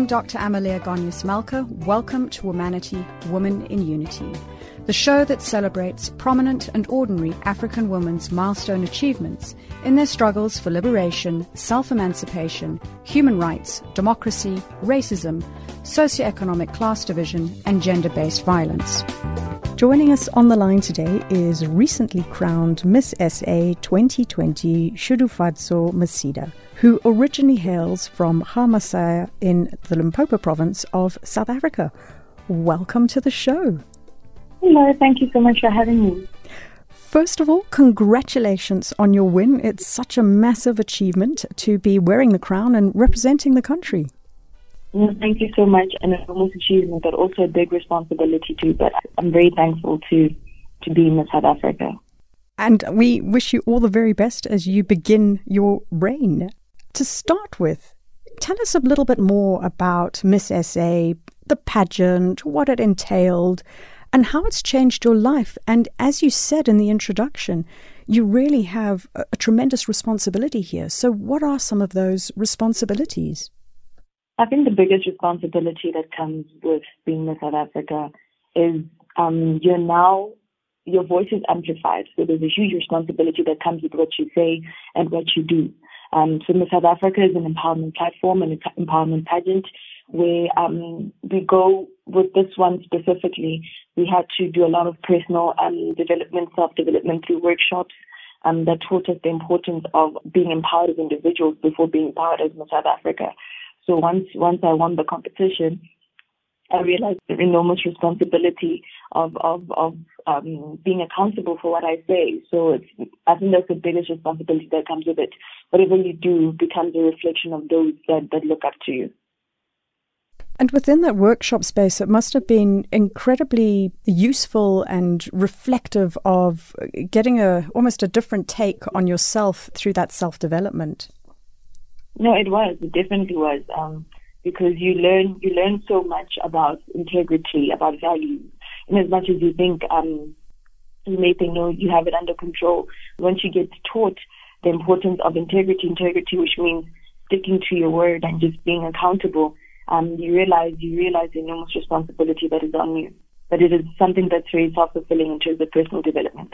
I'm Dr. Amaleya Goneos Malka. Welcome to Womanity, Woman in Unity, the show that celebrates prominent and ordinary African women's milestone achievements in their struggles for liberation, self emancipation, human rights, democracy, racism, socioeconomic class division, and gender based violence. Joining us on the line today is recently crowned Miss SA 2020 Shudufhadzo Musida who originally hails from Hammanskraal in the Limpopo province of South Africa. Welcome to the show. Hello, thank you so much for having me. First of all, congratulations on your win. It's such a massive achievement to be wearing the crown and representing the country. Thank you so much. And an enormous achievement, but also a big responsibility too. But I'm very thankful to, to be in South Africa. And we wish you all the very best as you begin your reign. To start with, tell us a little bit more about Miss SA, the pageant, what it entailed, and how it's changed your life. And as you said in the introduction, you really have a, a tremendous responsibility here. So, what are some of those responsibilities? I think the biggest responsibility that comes with being Miss South Africa is um, you're now your voice is amplified. So there's a huge responsibility that comes with what you say and what you do. Um, so Miss South Africa is an empowerment platform and an empowerment pageant where um, we go with this one specifically. We had to do a lot of personal um, development, self-development through workshops um, that taught us the importance of being empowered as individuals before being empowered as Miss South Africa. So once once I won the competition, I realized the enormous responsibility of of of um, being accountable for what I say. So it's I think that's the biggest responsibility that comes with it. Whatever you do becomes a reflection of those that, that look up to you. And within that workshop space, it must have been incredibly useful and reflective of getting a almost a different take on yourself through that self development. No, it was. It definitely was. Um, because you learn you learn so much about integrity, about values. And as much as you think um, you may think no, you have it under control. Once you get taught the importance of integrity, integrity, which means sticking to your word and just being accountable, um, you realize you realize the enormous responsibility that is on you. But it is something that's very self fulfilling in terms of personal development.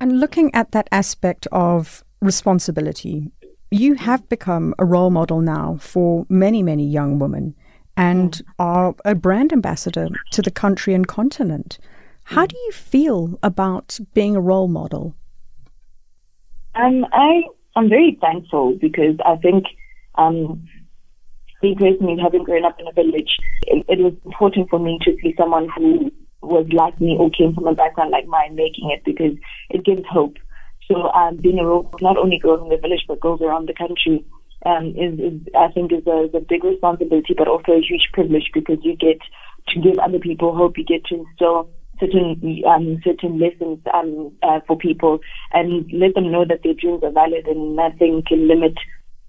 And looking at that aspect of responsibility, you have become a role model now for many, many young women and mm. are a brand ambassador to the country and continent. How mm. do you feel about being a role model? Um, I I'm very thankful because I think um, me personally, having grown up in a village, it, it was important for me to see someone who was like me or came from a background like mine making it because it gives hope. So um, being a role, not only girls in the village but girls around the country, um, is, is I think is a, is a big responsibility, but also a huge privilege because you get to give other people hope. You get to instill certain um, certain lessons um, uh, for people and let them know that their dreams are valid and nothing can limit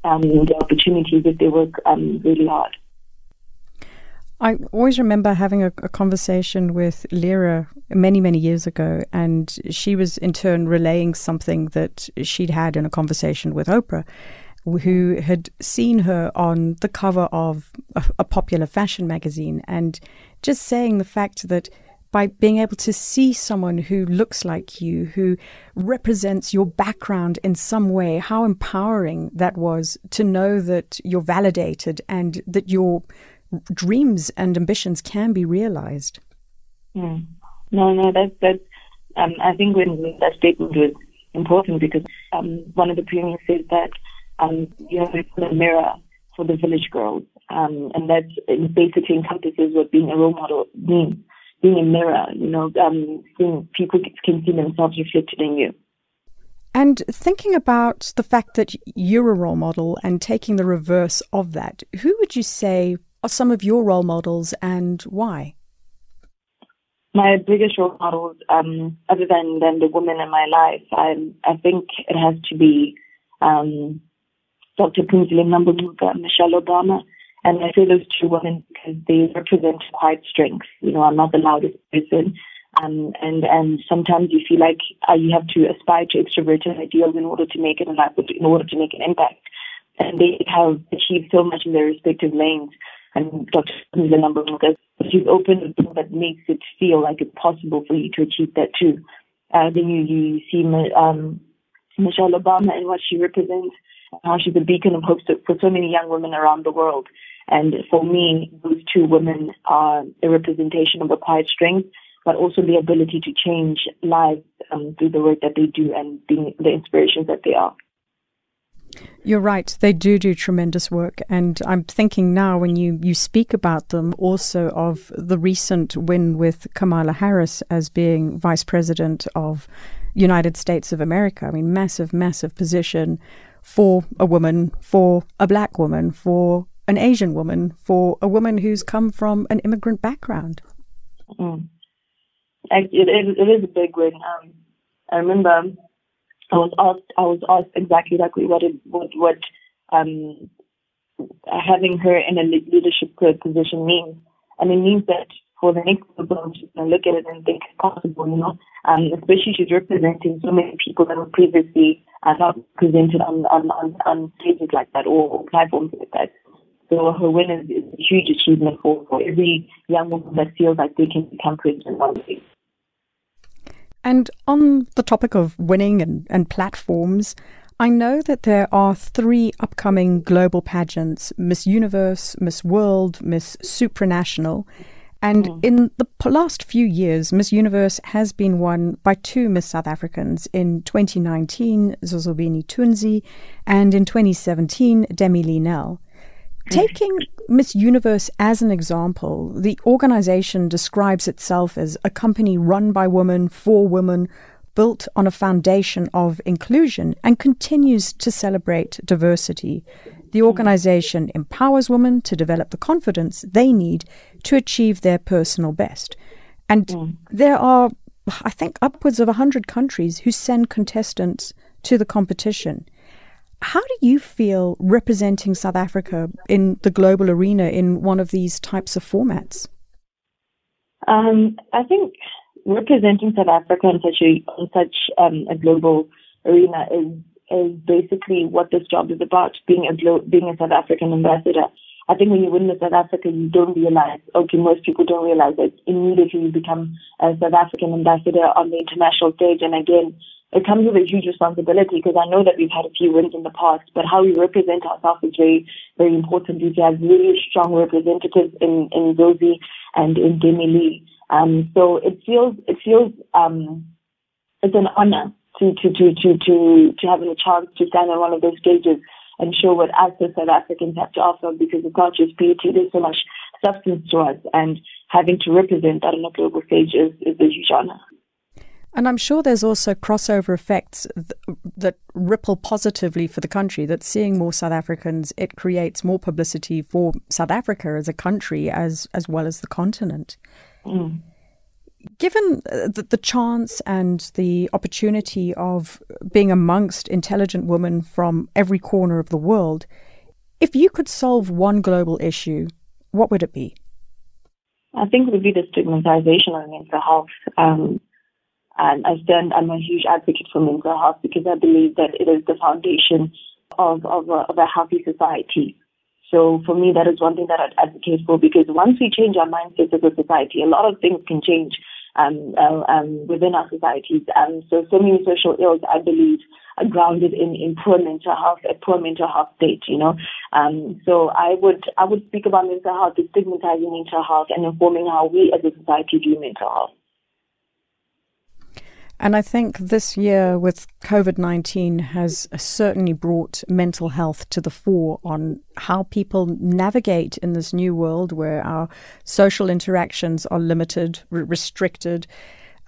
um, their opportunities if they work um, really hard. I always remember having a, a, conversation with Lira many, many years ago, and she was in turn relaying something that she'd had in a conversation with Oprah, who had seen her on the cover of a, a popular fashion magazine, and just saying the fact that by being able to see someone who looks like you, who represents your background in some way, how empowering that was to know that you're validated and that you're dreams and ambitions can be realized. Mm. No, no, that's that's. Um, I think when that statement was important because um, one of the premiers said that um, you have put a mirror for the village girls, um, and that basically encompasses what being a role model means. Being a mirror, you know, um, seeing people can see themselves reflected in you. And thinking about the fact that you're a role model and taking the reverse of that, who would you say are some of your role models and why? My biggest role models, um, other than, than the women in my life, I, I think it has to be um, Dr. Mlambo-Ngcuka and Michelle Obama. And I say those two women because they represent quiet strength. You know, I'm not the loudest person. Um, and and sometimes you feel like uh, you have to aspire to extroverted ideals in order to make in life, in order to make an impact. and they have achieved so much in their respective lanes. And Dr. is the number one because she's opened a door that makes it feel like it's possible for you to achieve that too. Uh, then you, you see um, Michelle Obama and what she represents, how she's a beacon of hope for so many young women around the world. And for me, those two women are a representation of a quiet strength, but also the ability to change lives um, through the work that they do and being the inspirations that they are. You're right. They do do tremendous work. And I'm thinking now, when you, you speak about them, also of the recent win with Kamala Harris as being vice president of United States of America. I mean, massive, massive position for a woman, for a black woman, for an Asian woman, for a woman who's come from an immigrant background. Mm. It, it, it is a big win. Um, I remember I was asked, I was asked exactly like what it, what what um, having her in a leadership position means, and it means that for the next couple she's going to look at it and think it's possible, you know. Um, especially she's representing so many people that were previously uh, not presented on, on, on, on stages like that or, or platforms like that. So her win is, is a huge achievement for, for every young woman that feels like they can become president one day. And on the topic of winning and, and platforms, I know that there are three upcoming global pageants Miss Universe, Miss World, Miss Supranational. And mm. in the last few years, Miss Universe has been won by two Miss South Africans. In 2019, Zozibini Tunzi, and in 2017, Demi-Leigh Nel. Taking Miss Universe as an example, the organization describes itself as a company run by women, for women, built on a foundation of inclusion, and continues to celebrate diversity. The organization empowers women to develop the confidence they need to achieve their personal best. And mm. there are, I think, upwards of 100 countries who send contestants to the competition. How do you feel representing South Africa in the global arena in one of these types of formats? Um, I think representing South Africa in such a in such um, a global arena is is basically what this job is about. Being a glo- being a South African ambassador. I think when you win the South Africa, you don't realize. Okay, most people don't realize that immediately you become a South African ambassador on the international stage. And again, it comes with a huge responsibility because I know that we've had a few wins in the past, but how we represent ourselves is very, very important. We have really strong representatives in, in Zoe and in Demi-Leigh. Um, so it feels, it feels, um, it's an honor to, to, to, to, to, to having a chance to stand on one of those stages and show what us as South Africans have to offer because it's not just beauty, there's so much substance to us and having to represent that on a global stage is, is a huge honor. And I'm sure there's also crossover effects th- that ripple positively for the country, that seeing more South Africans, it creates more publicity for South Africa as a country as, as well as the continent. Mm. Given uh, the, the chance and the opportunity of being amongst intelligent women from every corner of the world, if you could solve one global issue, what would it be? I think it would be the stigmatization of mental health. Um, and I stand, I'm a huge advocate for mental health because I believe that it is the foundation of, of, a, of a healthy society. So for me, that is one thing that I'd advocate for because once we change our mindset as a society, a lot of things can change um, uh, um, within our societies. Um, so, so many social ills, I believe, are grounded in, in poor mental health, a poor mental health state, you know. Um, so I would, I would speak about mental health, stigmatizing mental health and informing how we as a society view mental health. And I think this year with COVID 19 has certainly brought mental health to the fore on how people navigate in this new world where our social interactions are limited, restricted.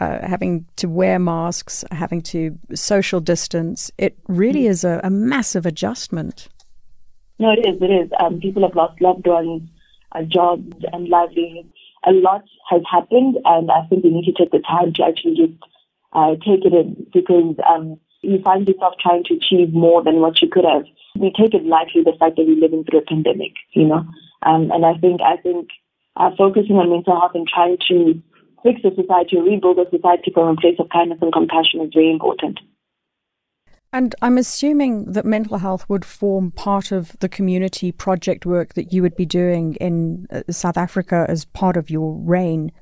Uh, having to wear masks, having to social distance, it really mm. is a, a massive adjustment. No, it is. It is. Um, people have lost loved ones, uh, jobs, and livelihoods. A lot has happened, and I think we need to take the time to actually just uh, take it in because um, you find yourself trying to achieve more than what you could have. We take it lightly the fact that we're living through a pandemic, you know. Um, and I think I think uh, focusing on mental health and trying to fix the society, rebuild the society from a place of kindness and compassion is very important. And I'm assuming that mental health would form part of the community project work that you would be doing in uh, South Africa as part of your reign.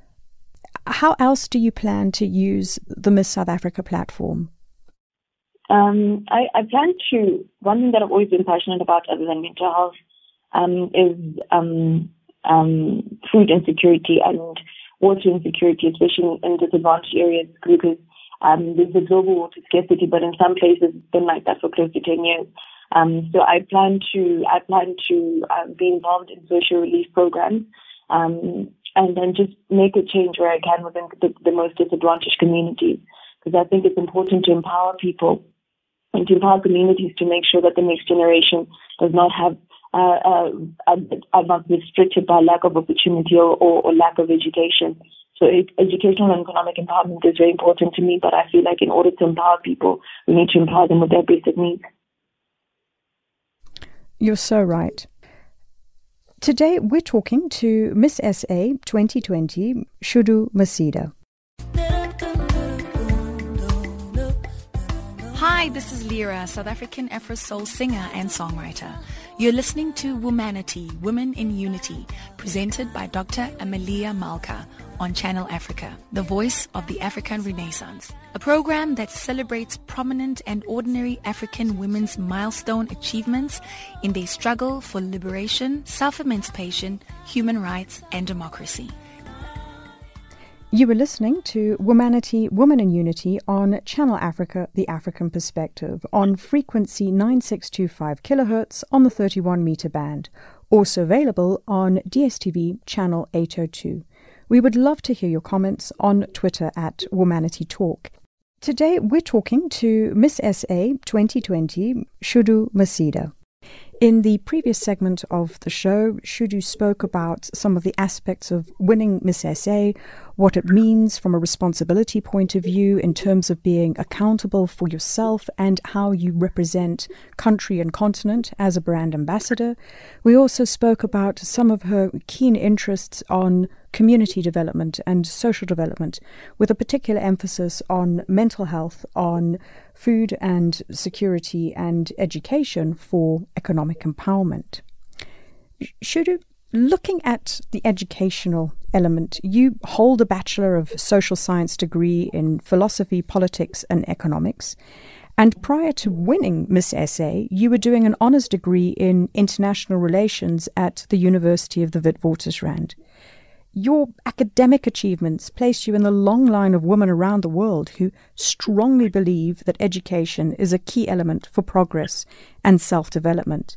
How else do you plan to use the Miss South Africa platform? Um, I, I, plan to, one thing that I've always been passionate about other than mental health um, is um, um food insecurity and water insecurity, especially in disadvantaged areas because um, there's a global water scarcity, but in some places it's been like that for close to 10 years. Um, so I plan to I plan to uh, be involved in social relief programs um, and then just make a change where I can within the, the most disadvantaged communities because I think it's important to empower people and to empower communities to make sure that the next generation does not have uh, uh, are not restricted by lack of opportunity or, or, or lack of education. So educational and economic empowerment is very important to me, but I feel like in order to empower people, we need to empower them with their basic needs. You're so right. Today we're talking to Miss SA 2020, Shudu Musida. Hi, this is Lira, South African Afro Soul singer and songwriter. You're listening to Womanity, Women in Unity, presented by Dr. Amaleya Malka on Channel Africa, the voice of the African Renaissance, a program that celebrates prominent and ordinary African women's milestone achievements in their struggle for liberation, self-emancipation, human rights, and democracy. You were listening to Womanity, Woman in Unity on Channel Africa, The African Perspective, on frequency 9625 kilohertz on the 31 meter band, also available on DSTV channel 802. We would love to hear your comments on Twitter at Womanity Talk. Today we're talking to Miss SA 2020, Shudu Musida. In the previous segment of the show, Shudu spoke about some of the aspects of winning Miss SA, what it means from a responsibility point of view in terms of being accountable for yourself and how you represent country and continent as a brand ambassador. We also spoke about some of her keen interests on community development and social development, with a particular emphasis on mental health, on food and security and education for economic empowerment. Shudu, looking at the educational element, you hold a Bachelor of Social Science degree in philosophy, politics, and economics. And prior to winning Miss SA, you were doing an honours degree in international relations at the University of the Witwatersrand. Your academic achievements place you in the long line of women around the world who strongly believe that education is a key element for progress and self development.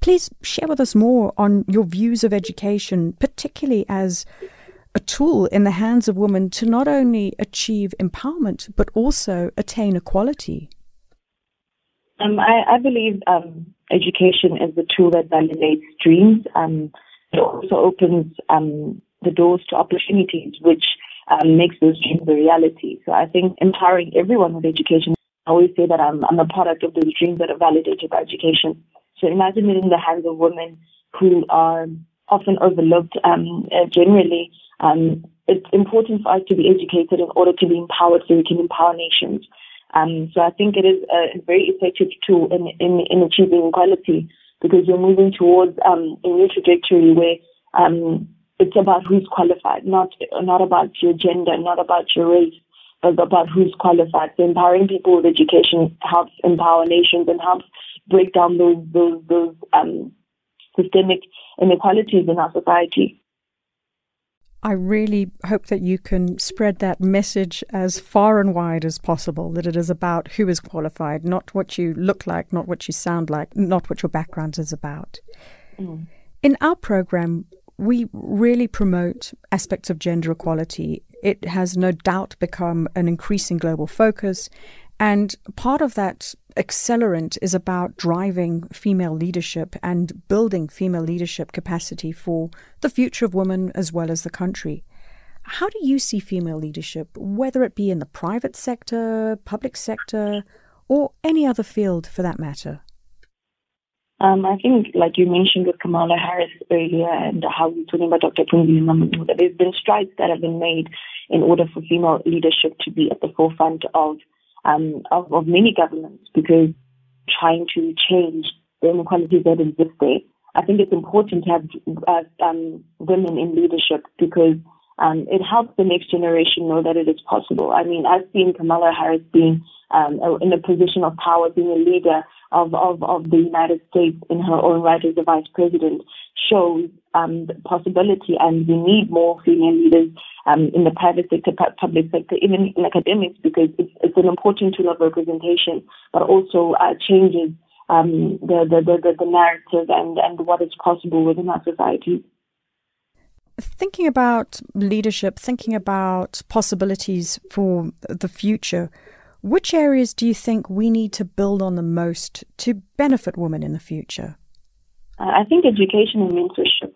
Please share with us more on your views of education, particularly as a tool in the hands of women to not only achieve empowerment but also attain equality. Um, I, I, believe um, education is the tool that validates dreams. Um, it also opens um, the doors to opportunities, which um, makes those dreams a reality. So I think empowering everyone with education. I always say that I'm, I'm a product of those dreams that are validated by education. So imagine it in the hands of women who are often overlooked um, uh, generally. Um, it's important for us to be educated in order to be empowered so we can empower nations. Um, so I think it is a very effective tool in, in, in achieving equality because you're moving towards um, a new trajectory where um, it's about who's qualified, not not about your gender, not about your race, but about who's qualified. So empowering people with education helps empower nations and helps break down those those those um, systemic inequalities in our society. I really hope that you can spread that message as far and wide as possible that it is about who is qualified, not what you look like, not what you sound like, not what your background is about. Mm. In our program, we really promote aspects of gender equality. It has no doubt become an increasing global focus. And part of that accelerant is about driving female leadership and building female leadership capacity for the future of women as well as the country. How do you see female leadership, whether it be in the private sector, public sector, or any other field for that matter? Um, I think, like you mentioned with Kamala Harris earlier, and how you're talking about Dr. Phumzile Mlambo, there's been strides that have been made in order for female leadership to be at the forefront of um, of, of many governments because trying to change the inequalities that exist there. I think it's important to have uh, um, women in leadership because um, it helps the next generation know that it is possible. I mean, I've seen Kamala Harris being um, in a position of power, being a leader of, of, of the United States in her own right as the vice president, shows um, the possibility, and we need more female leaders um, in the private sector, public sector, even in academics, because it's, it's an important tool of representation, but also uh, changes um, the, the, the, the narrative and, and what is possible within our society. Thinking about leadership, thinking about possibilities for the future, which areas do you think we need to build on the most to benefit women in the future? I think education and mentorship.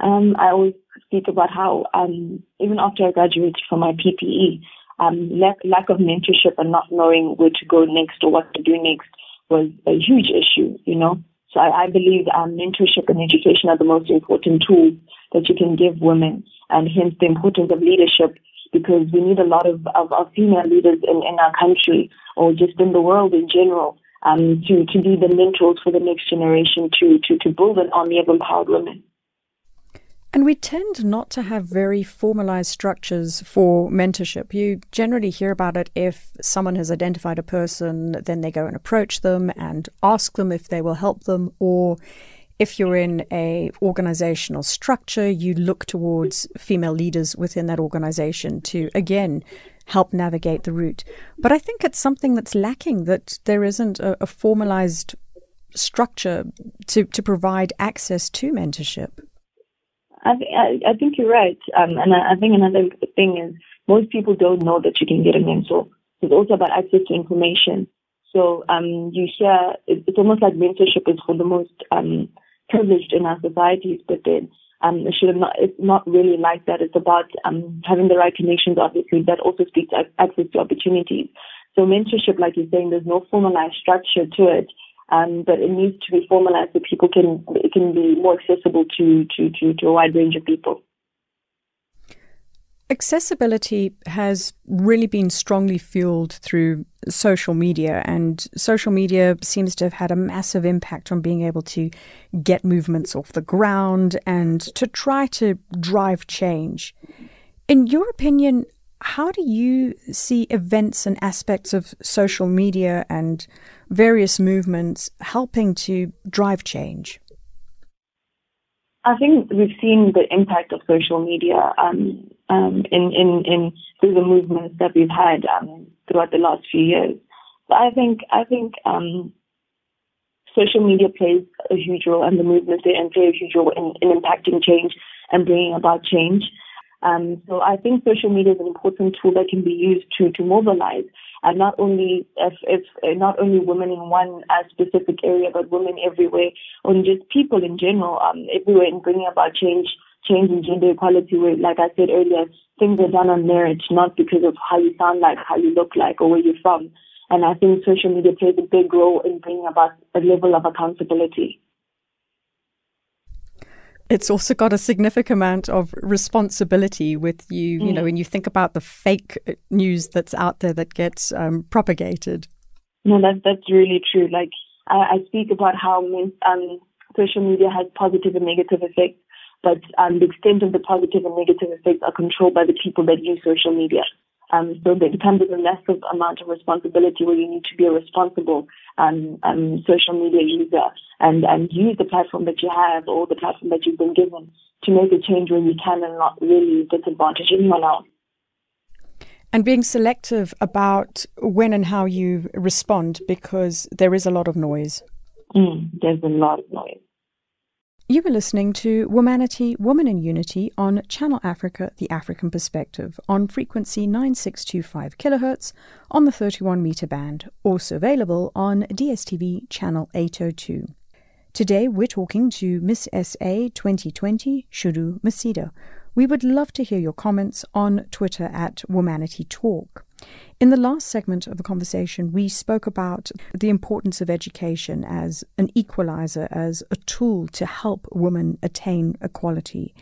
Um, I always speak about how um, even after I graduated from my PPE, um, lack, lack of mentorship and not knowing where to go next or what to do next was a huge issue, you know. So I, I believe um, mentorship and education are the most important tools that you can give women, and hence the importance of leadership because we need a lot of, of, of female leaders in, in our country or just in the world in general um, to, to be the mentors for the next generation to, to, to build an army of empowered women. And we tend not to have very formalized structures for mentorship. You generally hear about it if someone has identified a person, then they go and approach them and ask them if they will help them, or if you're in a organizational structure, you look towards female leaders within that organization to again help navigate the route. But I think it's something that's lacking that there isn't a, a formalized structure to, to provide access to mentorship. I, th- I, think you're right. Um, and I, I think another thing is most people don't know that you can get a mentor. It's also about access to information. So um, you hear it's almost like mentorship is for the most um, privileged in our societies, but then um, it should not. It's not really like that. It's about um, having the right connections, obviously, that also speaks access to opportunities. So mentorship, like you're saying, there's no formalized structure to it um, but it needs to be formalized so people can it can be more accessible to, to, to, to a wide range of people. Accessibility has really been strongly fueled through social media, and social media seems to have had a massive impact on being able to get movements off the ground and to try to drive change. In your opinion, how do you see events and aspects of social media and various movements helping to drive change? I think we've seen the impact of social media um, um, in, in, in through the movements that we've had um, throughout the last few years. But I think I think um, social media plays a huge role, and the movements there and play a huge role in, in impacting change and bringing about change. Um, so I think social media is an important tool that can be used to to mobilize, and not only if, if not only women in one uh, specific area, but women everywhere, or just people in general, um, everywhere in bringing about change, change in gender equality. Where, like I said earlier, things are done on merit, not because of how you sound like, how you look like, or where you're from. And I think social media plays a big role in bringing about a level of accountability it's also got a significant amount of responsibility with you, mm. you know, when you think about the fake uh, news that's out there that gets um, propagated. No, that, that's really true. Like, I, I speak about how um, social media has positive and negative effects, but um, the extent of the positive and negative effects are controlled by the people that use social media. Um, so it comes with a massive amount of responsibility where you need to be a responsible um, um, social media user and, and use the platform that you have or the platform that you've been given to make a change when you can and not really disadvantage anyone else. And being selective about when and how you respond because there is a lot of noise. Mm, there's a lot of noise. You were listening to Womanity, Woman in Unity on Channel Africa, The African Perspective, on frequency 9625 kHz on the 31 meter band, also available on DSTV Channel 802. Today we're talking to Miss SA 2020, Shudu Musida. We would love to hear your comments on Twitter at Womanity Talk. In the last segment of the conversation, we spoke about the importance of education as an equalizer, as a tool to help women attain equality.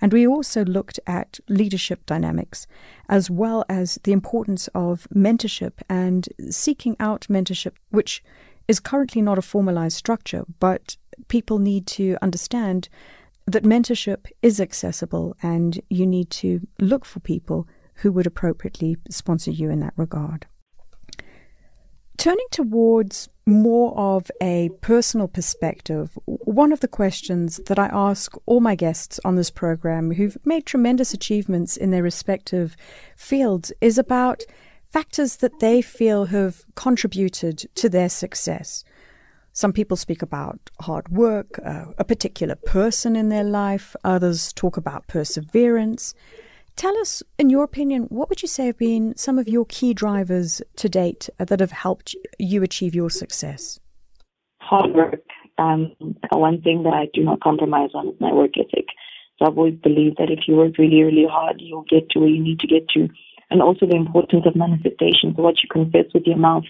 And we also looked at leadership dynamics, as well as the importance of mentorship and seeking out mentorship, which is currently not a formalized structure, but people need to understand that mentorship is accessible and you need to look for people who would appropriately sponsor you in that regard. Turning towards more of a personal perspective, one of the questions that I ask all my guests on this program who've made tremendous achievements in their respective fields is about factors that they feel have contributed to their success. Some people speak about hard work, uh, a particular person in their life, others talk about perseverance. Tell us, in your opinion, what would you say have been some of your key drivers to date that have helped you achieve your success? Hard work. Um, one thing that I do not compromise on is my work ethic. So I've always believed that if you work really, really hard, you'll get to where you need to get to. And also the importance of manifestation. So what you confess with your mouth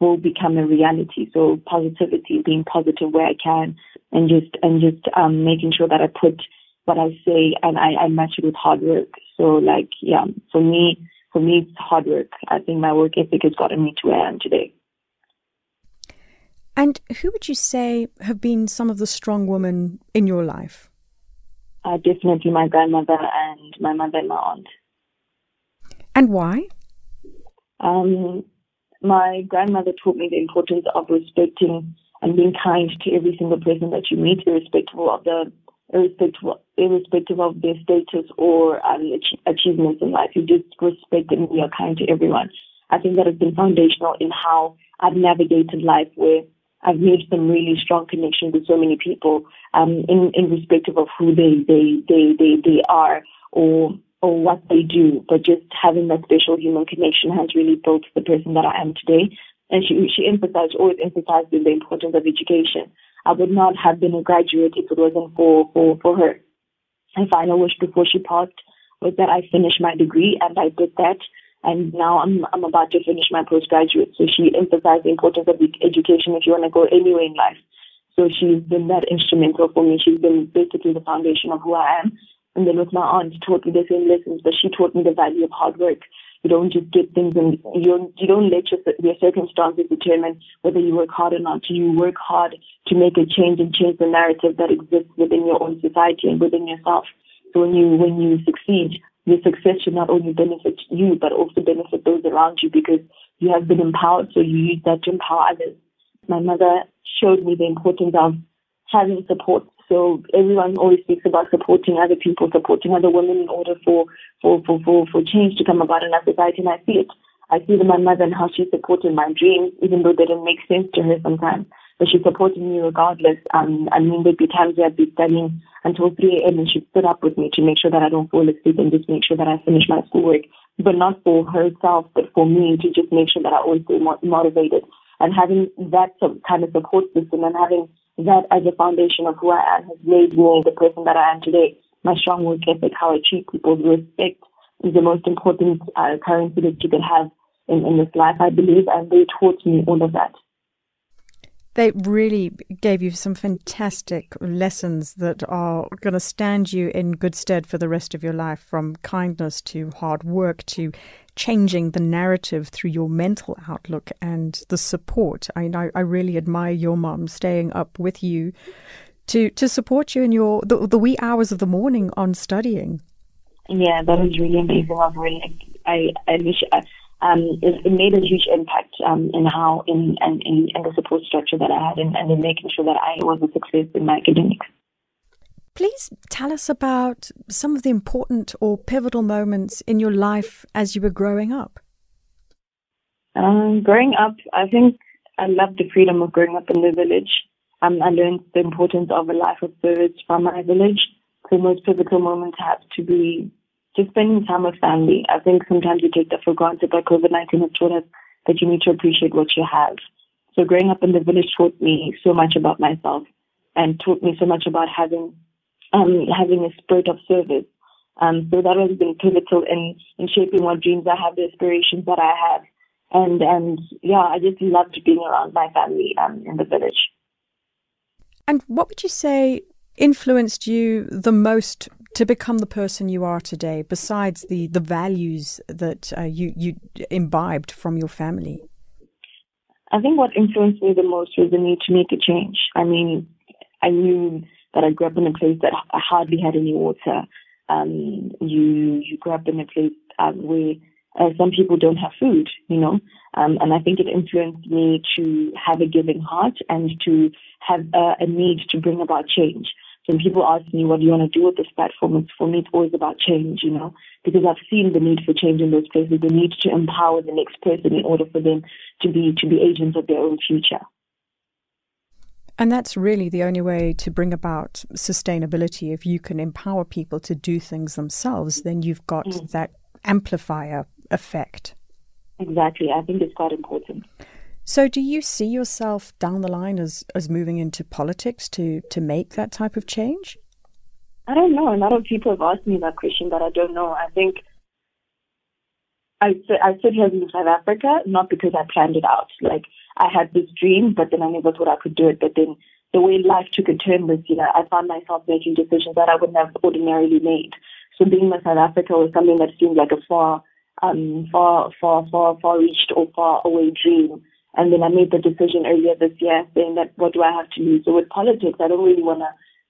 will become a reality. So positivity, being positive where I can, and just and just um, making sure that I put what I say and I, I match it with hard work. So like, yeah, for me, for me, it's hard work. I think my work ethic has gotten me to where I am today. And who would you say have been some of the strong women in your life? Uh, definitely my grandmother and my mother and my aunt. And why? Um, my grandmother taught me the importance of respecting and being kind to every single person that you meet, irrespective of the irrespective, irrespective of their status or um, achievements in life. You just respect and you're kind to everyone. I think that has been foundational in how I've navigated life where I've made some really strong connections with so many people um, in, in respective of who they, they, they, they, they are or or what they do, but just having that special human connection has really built the person that I am today. And she, she emphasized, always emphasized the importance of education. I would not have been a graduate if it wasn't for, for, for her. My final wish before she passed was that I finish my degree, and I did that. And now I'm, I'm about to finish my postgraduate. So she emphasized the importance of education if you want to go anywhere in life. So she's been that instrumental for me. She's been basically the foundation of who I am. And then with my aunt, taught me the same lessons, but she taught me the value of hard work. You don't just get things and you don't, you don't let your, your circumstances determine whether you work hard or not. You work hard to make a change and change the narrative that exists within your own society and within yourself. So when you, when you succeed, your success should not only benefit you, but also benefit those around you because you have been empowered. So you use that to empower others. My mother showed me the importance of having support so everyone always speaks about supporting other people, supporting other women in order for, for, for, for, for change to come about in our society. And I see it. I see my mother and how she supported my dreams, even though they didn't make sense to her sometimes. But she supported me regardless. Um, I mean, there'd be times where I'd be studying until 3 a.m. and she'd sit up with me to make sure that I don't fall asleep and just make sure that I finish my schoolwork. But not for herself, but for me to just make sure that I always stay motivated. And having that kind of support system and having that as a foundation of who I am has made me the person that I am today. My strong work ethic, how I treat people, respect is the most important uh, currency that you can have in, in this life, I believe, and they taught me all of that. They really gave you some fantastic lessons that are going to stand you in good stead for the rest of your life from kindness to hard work to changing the narrative through your mental outlook and the support. I I, I really admire your mom staying up with you to to support you in your the, the wee hours of the morning on studying. Yeah, that was really amazing. I really, I, I wish, I, um, it, it, made a huge impact um, in how in, in in the support structure that I had and, and in making sure that I was a success in my academics. Please tell us about some of the important or pivotal moments in your life as you were growing up. Um, growing up, I think I loved the freedom of growing up in the village. Um, I learned the importance of a life of service from my village. The most pivotal moments have to be just spending time with family. I think sometimes we take that for granted, but COVID 19 has taught us that you need to appreciate what you have. So growing up in the village taught me so much about myself and taught me so much about having um, having a spirit of service. Um, so that has been pivotal in, in shaping what dreams I have, the aspirations that I have. And, and yeah, I just loved being around my family um, in the village. And what would you say influenced you the most to become the person you are today, besides the, the values that uh, you, you imbibed from your family? I think what influenced me the most was the need to make a change. I mean, I knew that I grew up in a place that hardly had any water. Um, you you grew up in a place um, where uh, some people don't have food, you know, um, and I think it influenced me to have a giving heart and to have uh, a need to bring about change. When people ask me, what do you want to do with this platform? It's for me, it's always about change, you know, because I've seen the need for change in those places, the need to empower the next person in order for them to be, to be agents of their own future. And that's really the only way to bring about sustainability. If you can empower people to do things themselves, then you've got mm. that amplifier effect. Exactly. I think it's quite important. So, do you see yourself down the line as, as moving into politics to, to make that type of change? I don't know. A lot of people have asked me that question, but I don't know. I think I, I sit here in South Africa not because I planned it out. Like, I had this dream, but then I never thought I could do it. But then the way life took a turn this year, I found myself making decisions that I wouldn't have ordinarily made. So being in South Africa was something that seemed like a far, um, far, far, far, far reached or far away dream. And then I made the decision earlier this year saying that what do I have to lose? So with politics, I don't really want to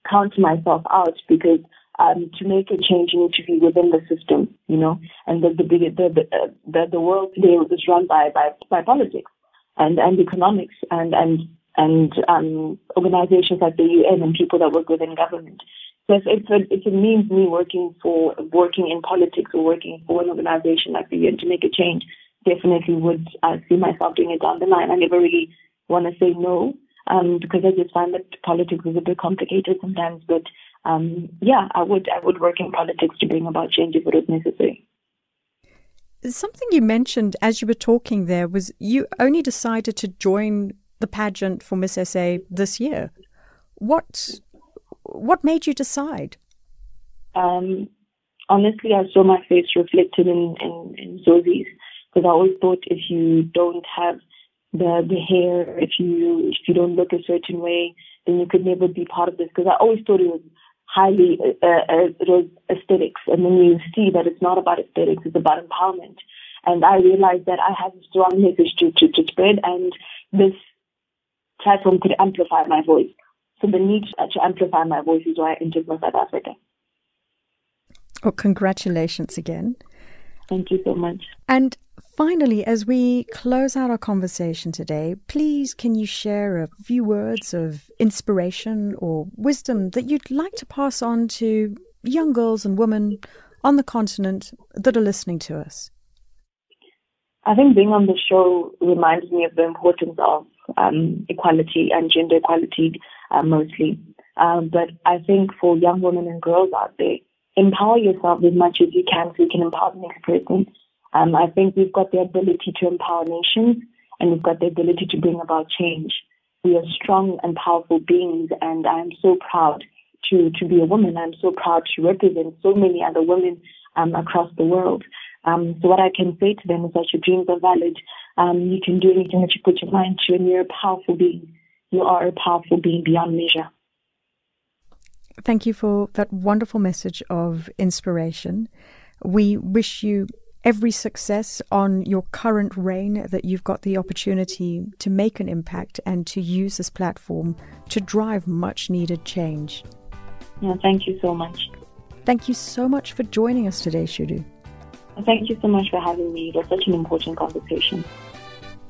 count myself out because um, to make a change, you need to be within the system, you know. And the the the the, the, the world today is run by, by by politics and and economics and and and um, organizations like the UN and people that work within government. So if, if, it, if it means me working for working in politics or working for an organization like the UN to make a change, definitely would uh, see myself doing it down the line. I never really want to say no um, because I just find that politics is a bit complicated sometimes. But um, yeah, I would I would work in politics to bring about change if it was necessary. Something you mentioned as you were talking there was you only decided to join the pageant for Miss SA this year. What what made you decide? Um, honestly, I saw my face reflected in in, in Zozi's because I always thought if you don't have the the hair, if you if you don't look a certain way, then you could never be part of this. Because I always thought it was highly uh, uh, aesthetics, and then you see that it's not about aesthetics; it's about empowerment. And I realized that I have a strong message to, to, to spread, and this platform could amplify my voice. So the need to amplify my voice is why I entered South Africa. Well, congratulations again. Thank you so much. And finally, as we close out our conversation today, please can you share a few words of inspiration or wisdom that you'd like to pass on to young girls and women on the continent that are listening to us? I think being on the show reminds me of the importance of um, equality and gender equality uh, mostly. Um, but I think for young women and girls out there, empower yourself as much as you can so you can empower the next person. Um, I think we've got the ability to empower nations and we've got the ability to bring about change. We are strong and powerful beings, and I'm so proud to, to be a woman. I'm so proud to represent so many other women um, across the world. Um, so what I can say to them is that your dreams are valid. Um, you can do anything that you put your mind to, and you're a powerful being. You are a powerful being beyond measure. Thank you for that wonderful message of inspiration. We wish you every success on your current reign, that you've got the opportunity to make an impact and to use this platform to drive much needed change. Yeah, thank you so much. Thank you so much for joining us today, Shudu. Thank you so much for having me. It was such an important conversation.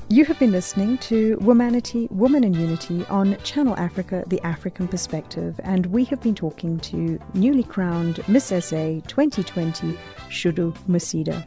You have been listening to Womanity, Woman in Unity on Channel Africa, The African Perspective, and we have been talking to newly crowned Miss SA 2020, Shudu Musida.